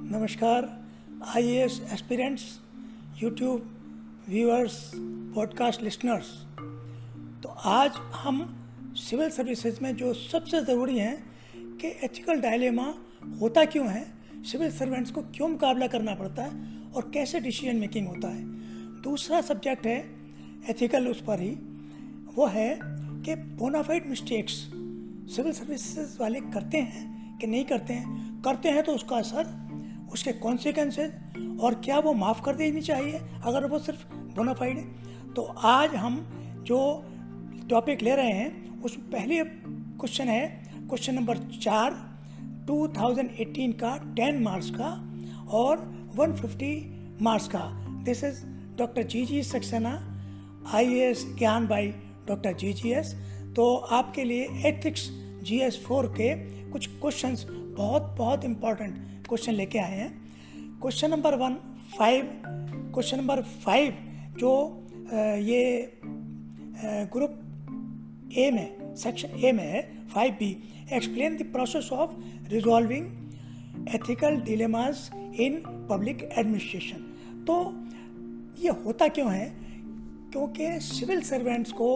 नमस्कार I S aspirants YouTube viewers podcast listeners तो आज हम सिविल सर्विसेज़ में जो सबसे ज़रूरी हैं कि एथिकल डायलेमा होता क्यों है सिविल सर्वेंट्स को क्यों मुकाबला करना पड़ता है और कैसे डिसीज़न मेकिंग होता है। दूसरा सब्जेक्ट है एथिकल उस पर ही, वो है कि बोनाफाइड मिस्टेक्स सिविल सर्विसेज़ वाले करते हैं कि नहीं करते हैं करते हैं तो उसका असर, उसके कॉन्सिक्वेंसेज और क्या वो माफ़ कर देनी चाहिए अगर वो सिर्फ़ बोनाफाइड है। तो आज हम जो टॉपिक ले रहे हैं उसमें पहले क्वेश्चन है क्वेश्चन नंबर चार 2018 का 10 मार्क्स का और 150 मार्क्स का। This is doctor G G Saxena I S Gyan by doctor G G S तो आपके लिए एथिक्स जी एस फोर के कुछ क्वेश्चंस बहुत बहुत इम्पोर्टेंट क्वेश्चन लेके आए हैं। Question number one five question number five जो ये ग्रुप ए में सेक्शन ए में है five B explain the process of resolving ethical dilemmas in public administration तो ये होता क्यों है? क्योंकि सिविल सर्वेंट्स को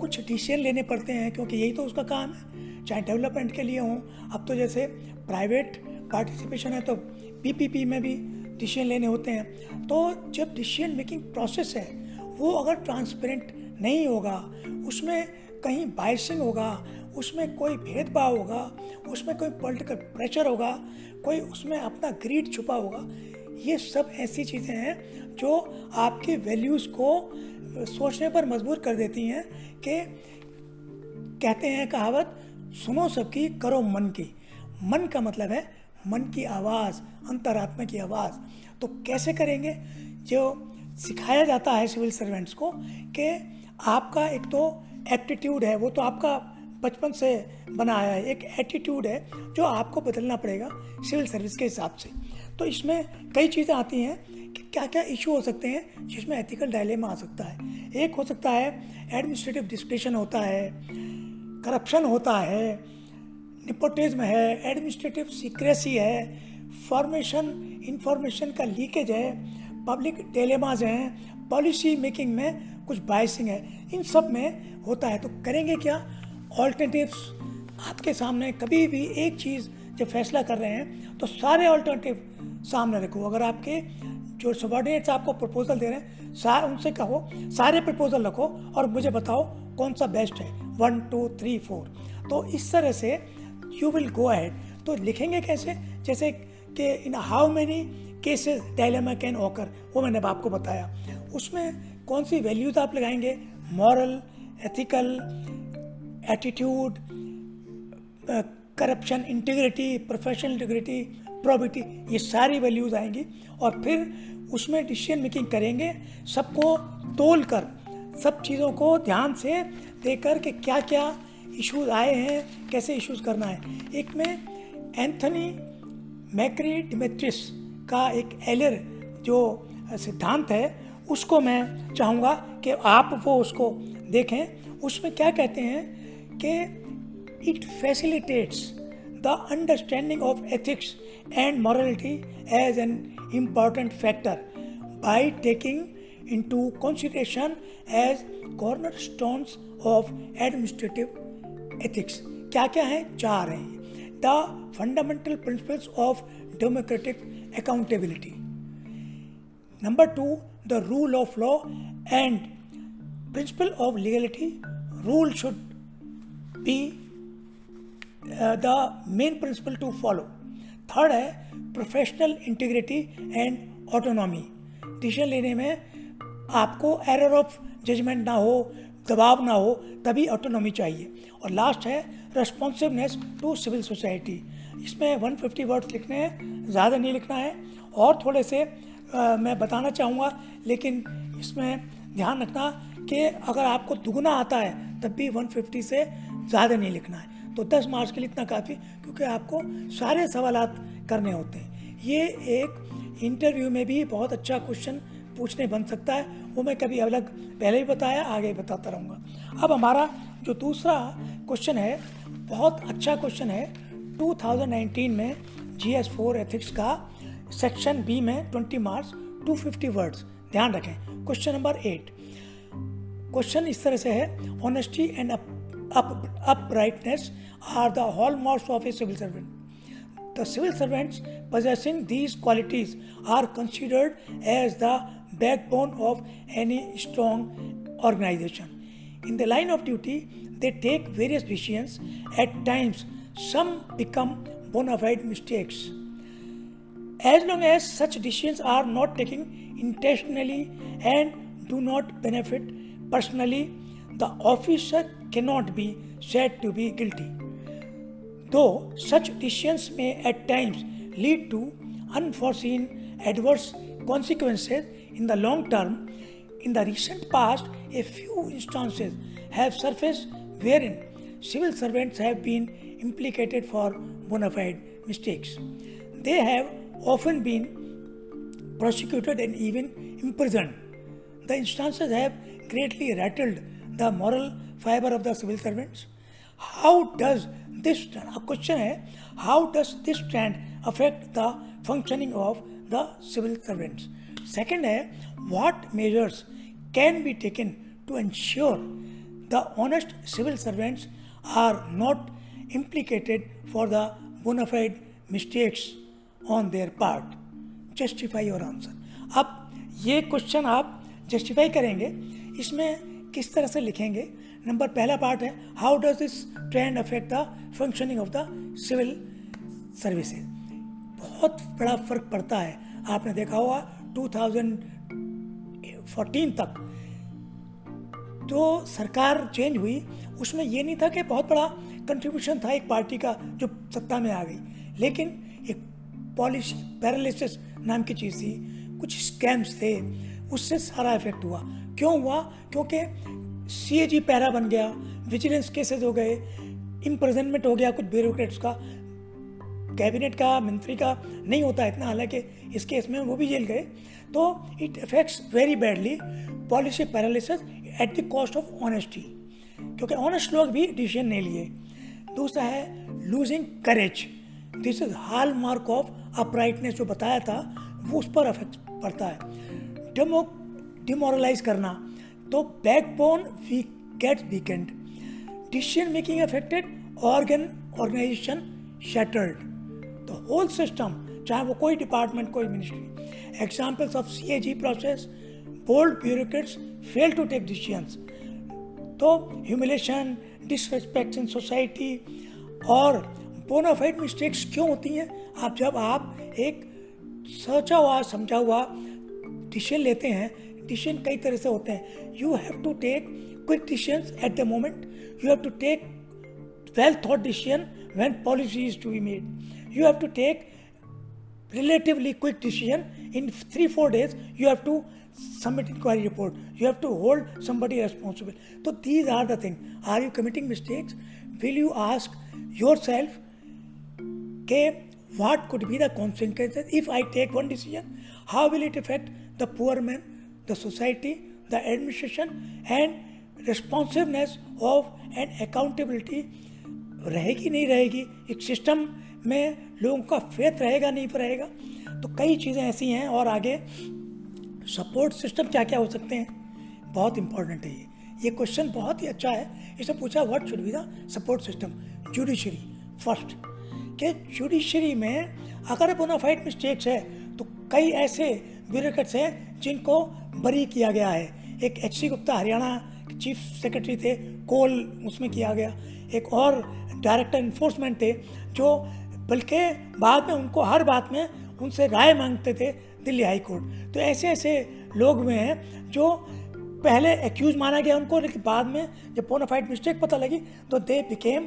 कुछ डिसीज़न लेने पड़ते हैं, क्योंकि यही तो उसका काम है। चाहे डेवलपमेंट के लिए हों। अब तो जैसे प्राइवेट पार्टिसिपेशन है तो पीपीपी में भी डिसीज़न लेने होते हैं। तो जब डिसीज़न मेकिंग प्रोसेस है, वो अगर ट्रांसपेरेंट नहीं होगा, उसमें कहीं बाइसिंग होगा, उसमें कोई भेदभाव होगा, उसमें कोई पॉलिटिकल प्रेशर होगा, कोई उसमें अपना ग्रीड छुपा होगा, ये सब ऐसी चीज़ें हैं जो आपके वैल्यूज़ को सोचने पर मजबूर कर देती हैं कि कहते हैं कहावत सुनो सबकी, करो मन की। मन का मतलब है मन की आवाज़, अंतरात्मा की आवाज़। तो कैसे करेंगे? जो सिखाया जाता है सिविल सर्वेंट्स को कि आपका एक तो एप्टीट्यूड है, वो तो आपका बचपन से बना आया है। एक एटीट्यूड है जो आपको बदलना पड़ेगा सिविल सर्विस के हिसाब से। तो इसमें कई चीज़ें आती हैं कि क्या क्या इशू हो सकते हैं जिसमें एथिकल डायलेमा आ सकता है। एक हो सकता है एडमिनिस्ट्रेटिव डिस्प्रेशन होता है करप्शन होता है निपोटिज्म है एडमिनिस्ट्रेटिव सीक्रेसी है फॉर्मेशन इंफॉर्मेशन का लीकेज है पब्लिक डेलेमाज हैं पॉलिसी मेकिंग में कुछ बाइसिंग है, इन सब में होता है। तो करेंगे क्या? ऑल्टरनेटिव्स आपके सामने, कभी भी एक चीज़ जब फैसला कर रहे हैं तो सारे ऑल्टरनेटिव सामने रखो। अगर आपके जो सबॉर्डिनेट्स आपको प्रपोजल दे रहे हैं सारे उनसे कहो, सारे प्रपोजल रखो और मुझे बताओ कौन सा बेस्ट है? वन टू थ्री फोर तो इस तरह से यू विल गो अहेड तो लिखेंगे कैसे? जैसे कि in how many cases dilemma can occur वो मैंने आपको बताया। उसमें कौन सी वैल्यूज़ आप लगाएँगे? Moral ethical attitude corruption integrity professional integrity probity ये सारी वैल्यूज़ आएँगी। और फिर उसमें डिसीज़न मेकिंग करेंगे। सबको तोल कर सब चीज़ों को ध्यान से देकर के क्या क्या इश्यूज़ आए हैं, कैसे इश्यूज़ करना है। एक में एंथनी मैक्री डिमेट्रिस का एक एलर जो सिद्धांत है, उसको मैं चाहूँगा कि आप वो उसको देखें। उसमें क्या कहते हैं कि it facilitates the understanding of ethics and morality as an important factor by taking consideration as cornerstones of administrative ethics क्या क्या है? चार हैं। The fundamental principles of democratic accountability number two the rule of law and principle of legality rule should be the main principle to follow third है professional integrity and autonomy decision लेने में आपको error of judgement ना हो दबाव ना हो तभी ऑटोनॉमी चाहिए। और लास्ट है रेस्पॉन्सिवनेस टू सिविल सोसाइटी इसमें 150 वर्ड्स लिखने हैं ज़्यादा नहीं लिखना है। और थोड़े से आ, मैं बताना चाहूँगा लेकिन इसमें ध्यान रखना कि अगर आपको दुगना आता है तब भी 150 से ज़्यादा नहीं लिखना है। तो 10 मार्क्स के लिए इतना काफ़ी क्योंकि आपको सारे सवाल करने होते हैं। ये एक इंटरव्यू में भी बहुत अच्छा क्वेश्चन पूछने बन सकता है, वो मैं कभी अलग पहले भी बताया, आगे भी बताता रहूँगा। अब हमारा जो दूसरा क्वेश्चन है, बहुत अच्छा क्वेश्चन है 2019 में जी एस फोर एथिक्स का सेक्शन बी में 20 मार्क्स 250 वर्ड्स ध्यान रखें। क्वेश्चन नंबर एट क्वेश्चन इस तरह से है honesty and uprightness are the hallmarks of a civil servant. The civil servants possessing these qualities are considered as the backbone of any strong organization. In the line of duty, they take various decisions. At times, some become bona fide mistakes. As long as such decisions are not taken intentionally and do not benefit personally, the officer cannot be said to be guilty. Though such decisions may at times lead to unforeseen adverse consequences in the long term, in the recent past, a few instances have surfaced wherein civil servants have been implicated for bona fide mistakes. They have often been prosecuted and even imprisoned. The instances have greatly rattled the moral fiber of the civil servants. How does this question है how does this trend affect the functioning of the civil servants? Second है what measures can be taken to ensure the honest civil servants are not implicated for the bona fide mistakes on their part justify your answer अब ये question आप justify करेंगे, इसमें किस तरह से लिखेंगे? नंबर पहला पार्ट है how does this trend affect the functioning of the civil services बहुत बड़ा फ़र्क पड़ता है, आपने देखा होगा 2014 तक। जो सरकार चेंज हुई, उसमें ये नहीं था कि बहुत बड़ा कंट्रीब्यूशन था एक पार्टी का जो सत्ता में आ गई। लेकिन एक पॉलिसी पैरालिसिस नाम की चीज़ थी। कुछ स्कैम्स थे, उससे सारा इफ़ेक्ट हुआ। क्यों हुआ? क्योंकि सी ए जी पैरा बन गया विजिलेंस केसेस हो गए इम्प्रजनमेंट हो गया कुछ ब्यूरोक्रेट्स का। कैबिनेट का, मंत्री का नहीं होता इतना, हालाँकि इस केस में वो भी जेल गए। तो it affects very badly policy paralysis at the cost of honesty क्योंकि ऑनेस्ट लोग भी डिसीज़न नहीं लिए। दूसरा है losing courage this is hallmark of uprightness जो बताया था, वो उस पर अफेक्ट पड़ता है। डेमो डिमोरलाइज करना। तो backbone we get weekend decision making affected organ organization shattered the whole system चाहे वो कोई डिपार्टमेंट कोई ministry examples of C A G process bold bureaucrats fail to take decisions तो ह्यूमिलेशन डिसरेस्पेक्ट इन सोसाइटी और bonafide mistakes क्यों होती हैं? आप जब आप एक सोचा हुआ, समझा हुआ डिसीज़न लेते हैं डिसीज़न कई तरह से होते हैं. You have to take quick decision at the moment you have to take well thought decision when policy is to be made. You have to take relatively quick decision in three four days. You have to submit inquiry report. You have to hold somebody responsible. So these are the things. Are you committing mistakes? Will you ask yourself, okay, what could be the consequences if I take one decision? How will it affect the poor man, the society, the administration, and responsiveness of and accountability रहेगी नहीं रहेगी एक system में लोगों का faith रहेगा, नहीं रहेगा। तो कई चीज़ें ऐसी हैं और आगे सपोर्ट सिस्टम क्या क्या हो सकते हैं? बहुत इंपॉर्टेंट है ये। ये क्वेश्चन बहुत ही अच्छा है। इसे पूछा what should be the support system judiciary first कि जुडिशरी में अगर बोनाफाइड मिस्टेक्स है तो कई ऐसे ब्यूरोक्रेट्स हैं जिनको बरी किया गया है। एक H C Gupta Haryana chief secretary थे कोल उसमें किया गया। एक और डायरेक्टर इन्फोर्समेंट थे, जो बल्कि बाद में उनको हर बात में उनसे राय मांगते थे दिल्ली हाई कोर्ट। तो ऐसे ऐसे लोग हुए हैं जो पहले एक्यूज माना गया उनको, लेकिन बाद में जब पोनाफाइड मिस्टेक पता लगी तो they became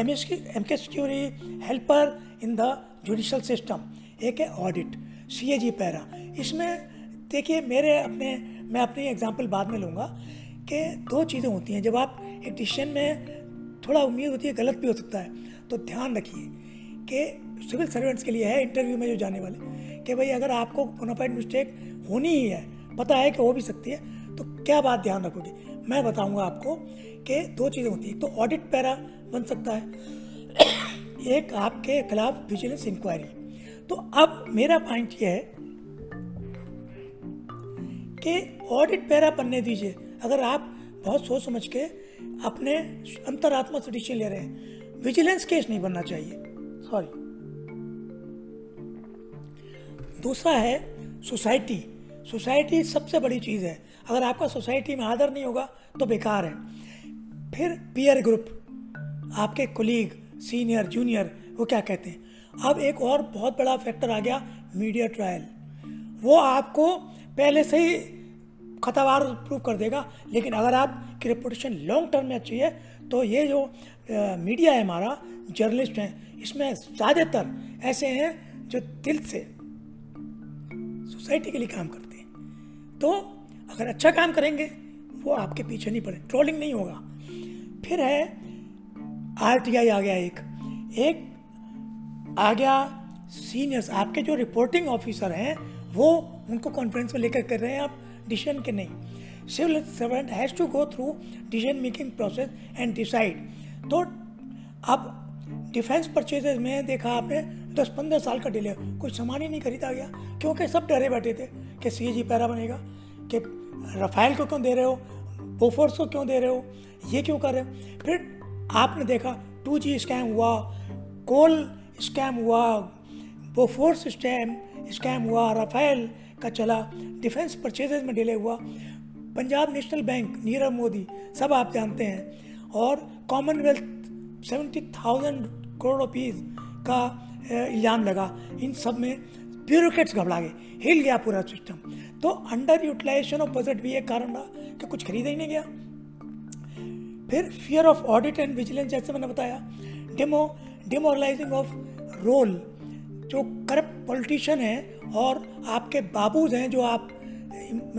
M S M के security helper in the judicial system एक है audit C A G para इसमें देखिए, मेरे अपने, मैं अपनी एग्ज़ाम्पल बाद में लूँगा कि दो चीज़ें होती हैं। जब आप एक डिसीज़न में थोड़ा उम्मीद होती है, गलत भी हो सकता है तो ध्यान रखिए कि सिविल सर्वेंट्स के लिए है इंटरव्यू में जो जाने वाले। कि भाई अगर आपको बोनाफाइड मिस्टेक होनी ही है, पता है कि हो भी सकती है तो क्या बात ध्यान रखोगे? मैं बताऊँगा आपको कि दो चीज़ें होती हैं। तो ऑडिट पैरा बन सकता है, एक आपके खिलाफ विजिलेंस इंक्वायरी तो अब मेरा पॉइंट यह है कि ऑडिट पैरा बनने दीजिए। अगर आप बहुत सोच समझ के अपने अंतरात्मा से डिसीज़न ले रहे हैं विजिलेंस केस नहीं बनना चाहिए। सॉरी। दूसरा है सोसाइटी। सोसाइटी सबसे बड़ी चीज़ है। अगर आपका सोसाइटी में आदर नहीं होगा तो बेकार है। फिर पीयर ग्रुप आपके कोलीग सीनियर जूनियर वो क्या कहते हैं? अब एक और बहुत बड़ा फैक्टर आ गया मीडिया ट्रायल वो आपको पहले से ही खतवार प्रूव कर देगा लेकिन अगर आपकी रिपोर्टेशन लॉन्ग टर्म में अच्छी है तो ये जो आ, मीडिया है हमारा जर्नलिस्ट हैं इसमें ज़्यादातर ऐसे हैं जो दिल से सोसाइटी के लिए काम करते हैं। तो अगर अच्छा काम करेंगे, वो आपके पीछे नहीं पड़े। ट्रोलिंग नहीं होगा। फिर है, आरटीआई आ गया एक। एक आ गया सीनियर्स। आपके जो रिपोर्टिंग ऑफिसर हैं, वो उनको कॉन्फ्रेंस में लेकर कर रहे हैं आप डिसीज़न के नहीं। Civil servant has to go through decision making process and decide तो अब डिफेंस परचेजेज में देखा आपने दस पंद्रह साल का डिले कुछ सामान ही नहीं खरीदा गया, क्योंकि सब डरे बैठे थे कि सी जी पैरा बनेगा, कि रफाइल को क्यों दे रहे हो बोफोर्स को क्यों दे रहे हो, ये क्यों कर रहे हो? फिर आपने देखा टू जी स्कैम हुआ कोल स्कैम हुआ बोफोर्स स्टैम स्कैम हुआ राफेल का चला डिफेंस परचेजेज में डिले हुआ। पंजाब नेशनल बैंक, नीरव मोदी, सब आप जानते हैं। और Commonwealth seventy thousand crore rupees का इल्ज़ाम लगा। इन सब में ब्यूरोक्रेट्स घबरा गए। हिल गया पूरा सिस्टम। तो अंडर यूटिलाइजेशन ऑफ़ बजट भी एक कारण रहा कि कुछ खरीदा ही नहीं गया। फिर fear of audit and vigilance जैसे मैंने बताया डेमो डिमोरलाइजिंग ऑफ़ रोल जो करप्ट पॉलिटिशियन हैं और आपके बाबूज हैं जो आप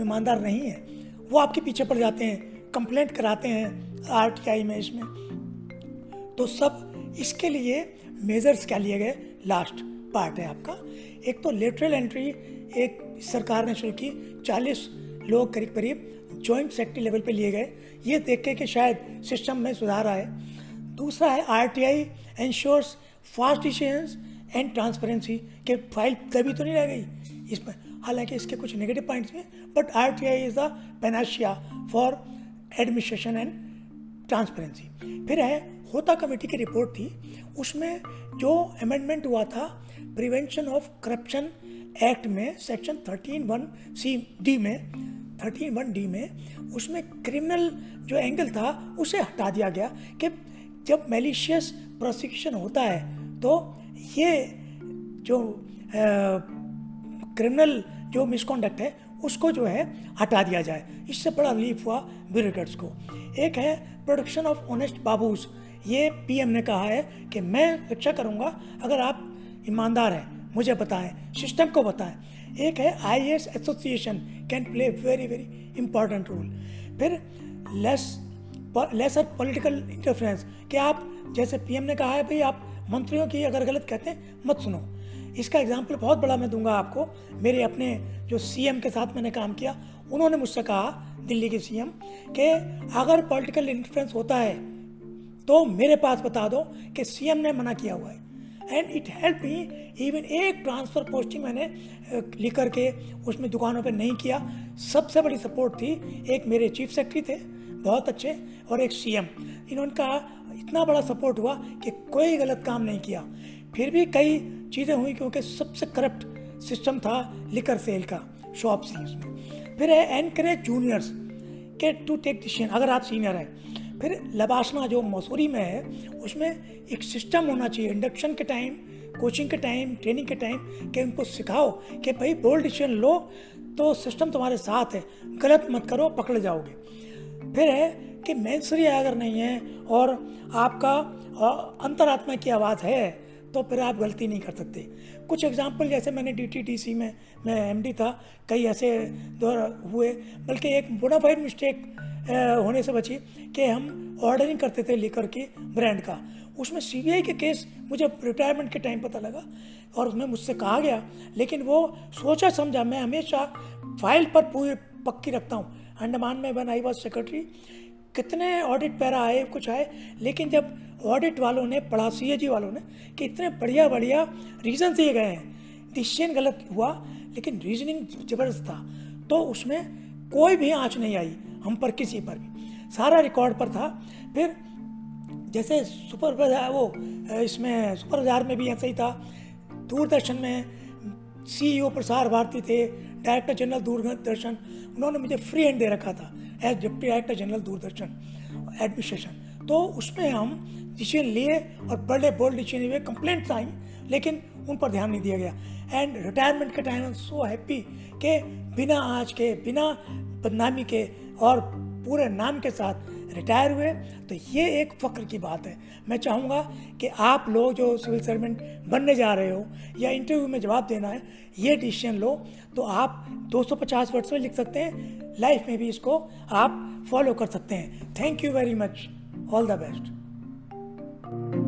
ईमानदार नहीं हैं, वो आपके पीछे पड़ जाते हैं कंप्लेंट कराते हैं आर टी आई में इसमें। तो सब इसके लिए मेजर्स क्या लिए गए? लास्ट पार्ट है आपका। एक तो लेटरल एंट्री एक सरकार ने शुरू की 40 लोग करीब करीब जॉइंट सेक्रेटरी लेवल पे लिए गए। ये देख के कि शायद सिस्टम में सुधार आए। दूसरा है R T I ensures fast decisions and transparency के फ़ाइल तभी तो नहीं रह गई इसमें। हालाँकि इसके कुछ नेगेटिव पॉइंट्स हैं but R T I is the panacea for administration and transparency फिर है होता कमेटी की रिपोर्ट थी, उसमें जो अमेंडमेंट हुआ था प्रिवेंशन ऑफ़ करप्शन एक्ट में section thirteen one C D में थर्टीन वन डी में, उसमें क्रिमिनल जो एंगल था, उसे हटा दिया गया कि जब मेलिशियस प्रोसिक्यूशन होता है तो ये जो क्रिमिनल जो मिसकॉन्डक्ट है, उसको जो है हटा दिया जाए। इससे बड़ा रिलीफ हुआ ब्यूरोक्रेट्स को। एक है प्रोडक्शन ऑफ़ ऑनेस्ट बाबूज ये पीएम ने कहा है कि मैं रक्षा करूँगा अगर आप ईमानदार हैं, मुझे बताएँ, सिस्टम को बताएँ। एक है IAS association can play very very important role फिर लेस लेसर पॉलिटिकल इंटरफेरेंस कि आप, जैसे पीएम ने कहा है, भाई आप मंत्रियों की अगर गलत कहते हैं, मत सुनो। इसका एग्ज़ाम्पल बहुत बड़ा मैं दूँगा आपको। मेरे अपने जो सीएम के साथ मैंने काम किया, उन्होंने मुझसे कहा, दिल्ली के सीएम कि अगर पॉलिटिकल इंटरफेरेंस होता है तो मेरे पास बता दो कि सीएम ने मना किया हुआ है। And it help me even एक ट्रांसफ़र पोस्टिंग मैंने लिख करके उसमें दुकानों पे नहीं किया। सबसे बड़ी सपोर्ट थी एक मेरे चीफ सेक्रेटरी थे, बहुत अच्छे, और एक सीएम इन्होंने कहा, इतना बड़ा सपोर्ट हुआ कि कोई गलत काम नहीं किया। फिर भी कई चीज़ें हुई क्योंकि सबसे करप्ट सिस्टम था लिकर सेल का शॉप से उसमें फिर है एनकरेज जूनियर्स के टू टेक डिसीज़न अगर आप सीनियर हैं फिर लबासना जो मसूरी में है, उसमें एक सिस्टम होना चाहिए इंडक्शन के टाइम कोचिंग के टाइम ट्रेनिंग के टाइम कि उनको सिखाओ कि भाई बोल्ड डिसीज़न लो तो सिस्टम तुम्हारे साथ है। गलत मत करो, पकड़ जाओगे। फिर है कि मैंसरी अगर नहीं है और आपका अंतरात्मा की आवाज़ है तो फिर आप गलती नहीं कर सकते। कुछ एग्ज़ाम्पल जैसे मैंने डी टी टी सी में, मैं एम डी था, कई ऐसे दौर हुए, बल्कि एक बोनाफाइड मिस्टेक होने से बची कि हम ऑर्डरिंग करते थे लेकर के ब्रांड का। उसमें सीबीआई के केस मुझे रिटायरमेंट के टाइम पता लगा और उसमें मुझसे कहा गया, लेकिन वो सोचा समझा, मैं हमेशा फ़ाइल पर पूरी पक्की रखता हूँ। अंडमान में वन आई वॉज़ सेक्रेटरी कितने ऑडिट पैरा आए, कुछ आए, लेकिन जब ऑडिट वालों ने, पढ़ा सी वालों ने कि इतने बढ़िया बढ़िया रीज़न दिए गए हैं। डिसीज़न गलत हुआ, लेकिन रीजनिंग ज़बरदस्त था। तो उसमें कोई भी आँच नहीं आई हम पर, किसी पर भी। सारा रिकॉर्ड पर था। फिर जैसे सुपर बाज़ार वो, इसमें सुपर बाज़ार में भी ऐसा ही था। दूरदर्शन में सीईओ प्रसार भारती थे डायरेक्टर जनरल दूरदर्शन, उन्होंने मुझे फ्री हैंड दे रखा था as deputy director general Doordarshan administration तो उसमें हम डिसीज़न लिए और बड़े बोल्ड डिसीज़न हुए कंप्लेंट्स आई लेकिन उन पर ध्यान नहीं दिया गया। एंड रिटायरमेंट के टाइम सो हैप्पी के बिना आज के बिना बदनामी के और पूरे नाम के साथ रिटायर हुए। तो ये एक फ़क्र की बात है। मैं चाहूँगा कि आप लोग जो सिविल सर्वेंट बनने जा रहे हो या इंटरव्यू में जवाब देना है ये डिसीज़न लो। तो आप 250 वर्ड्स में लिख सकते हैं। लाइफ में भी इसको आप फॉलो कर सकते हैं। Thank you very much all the best Thank you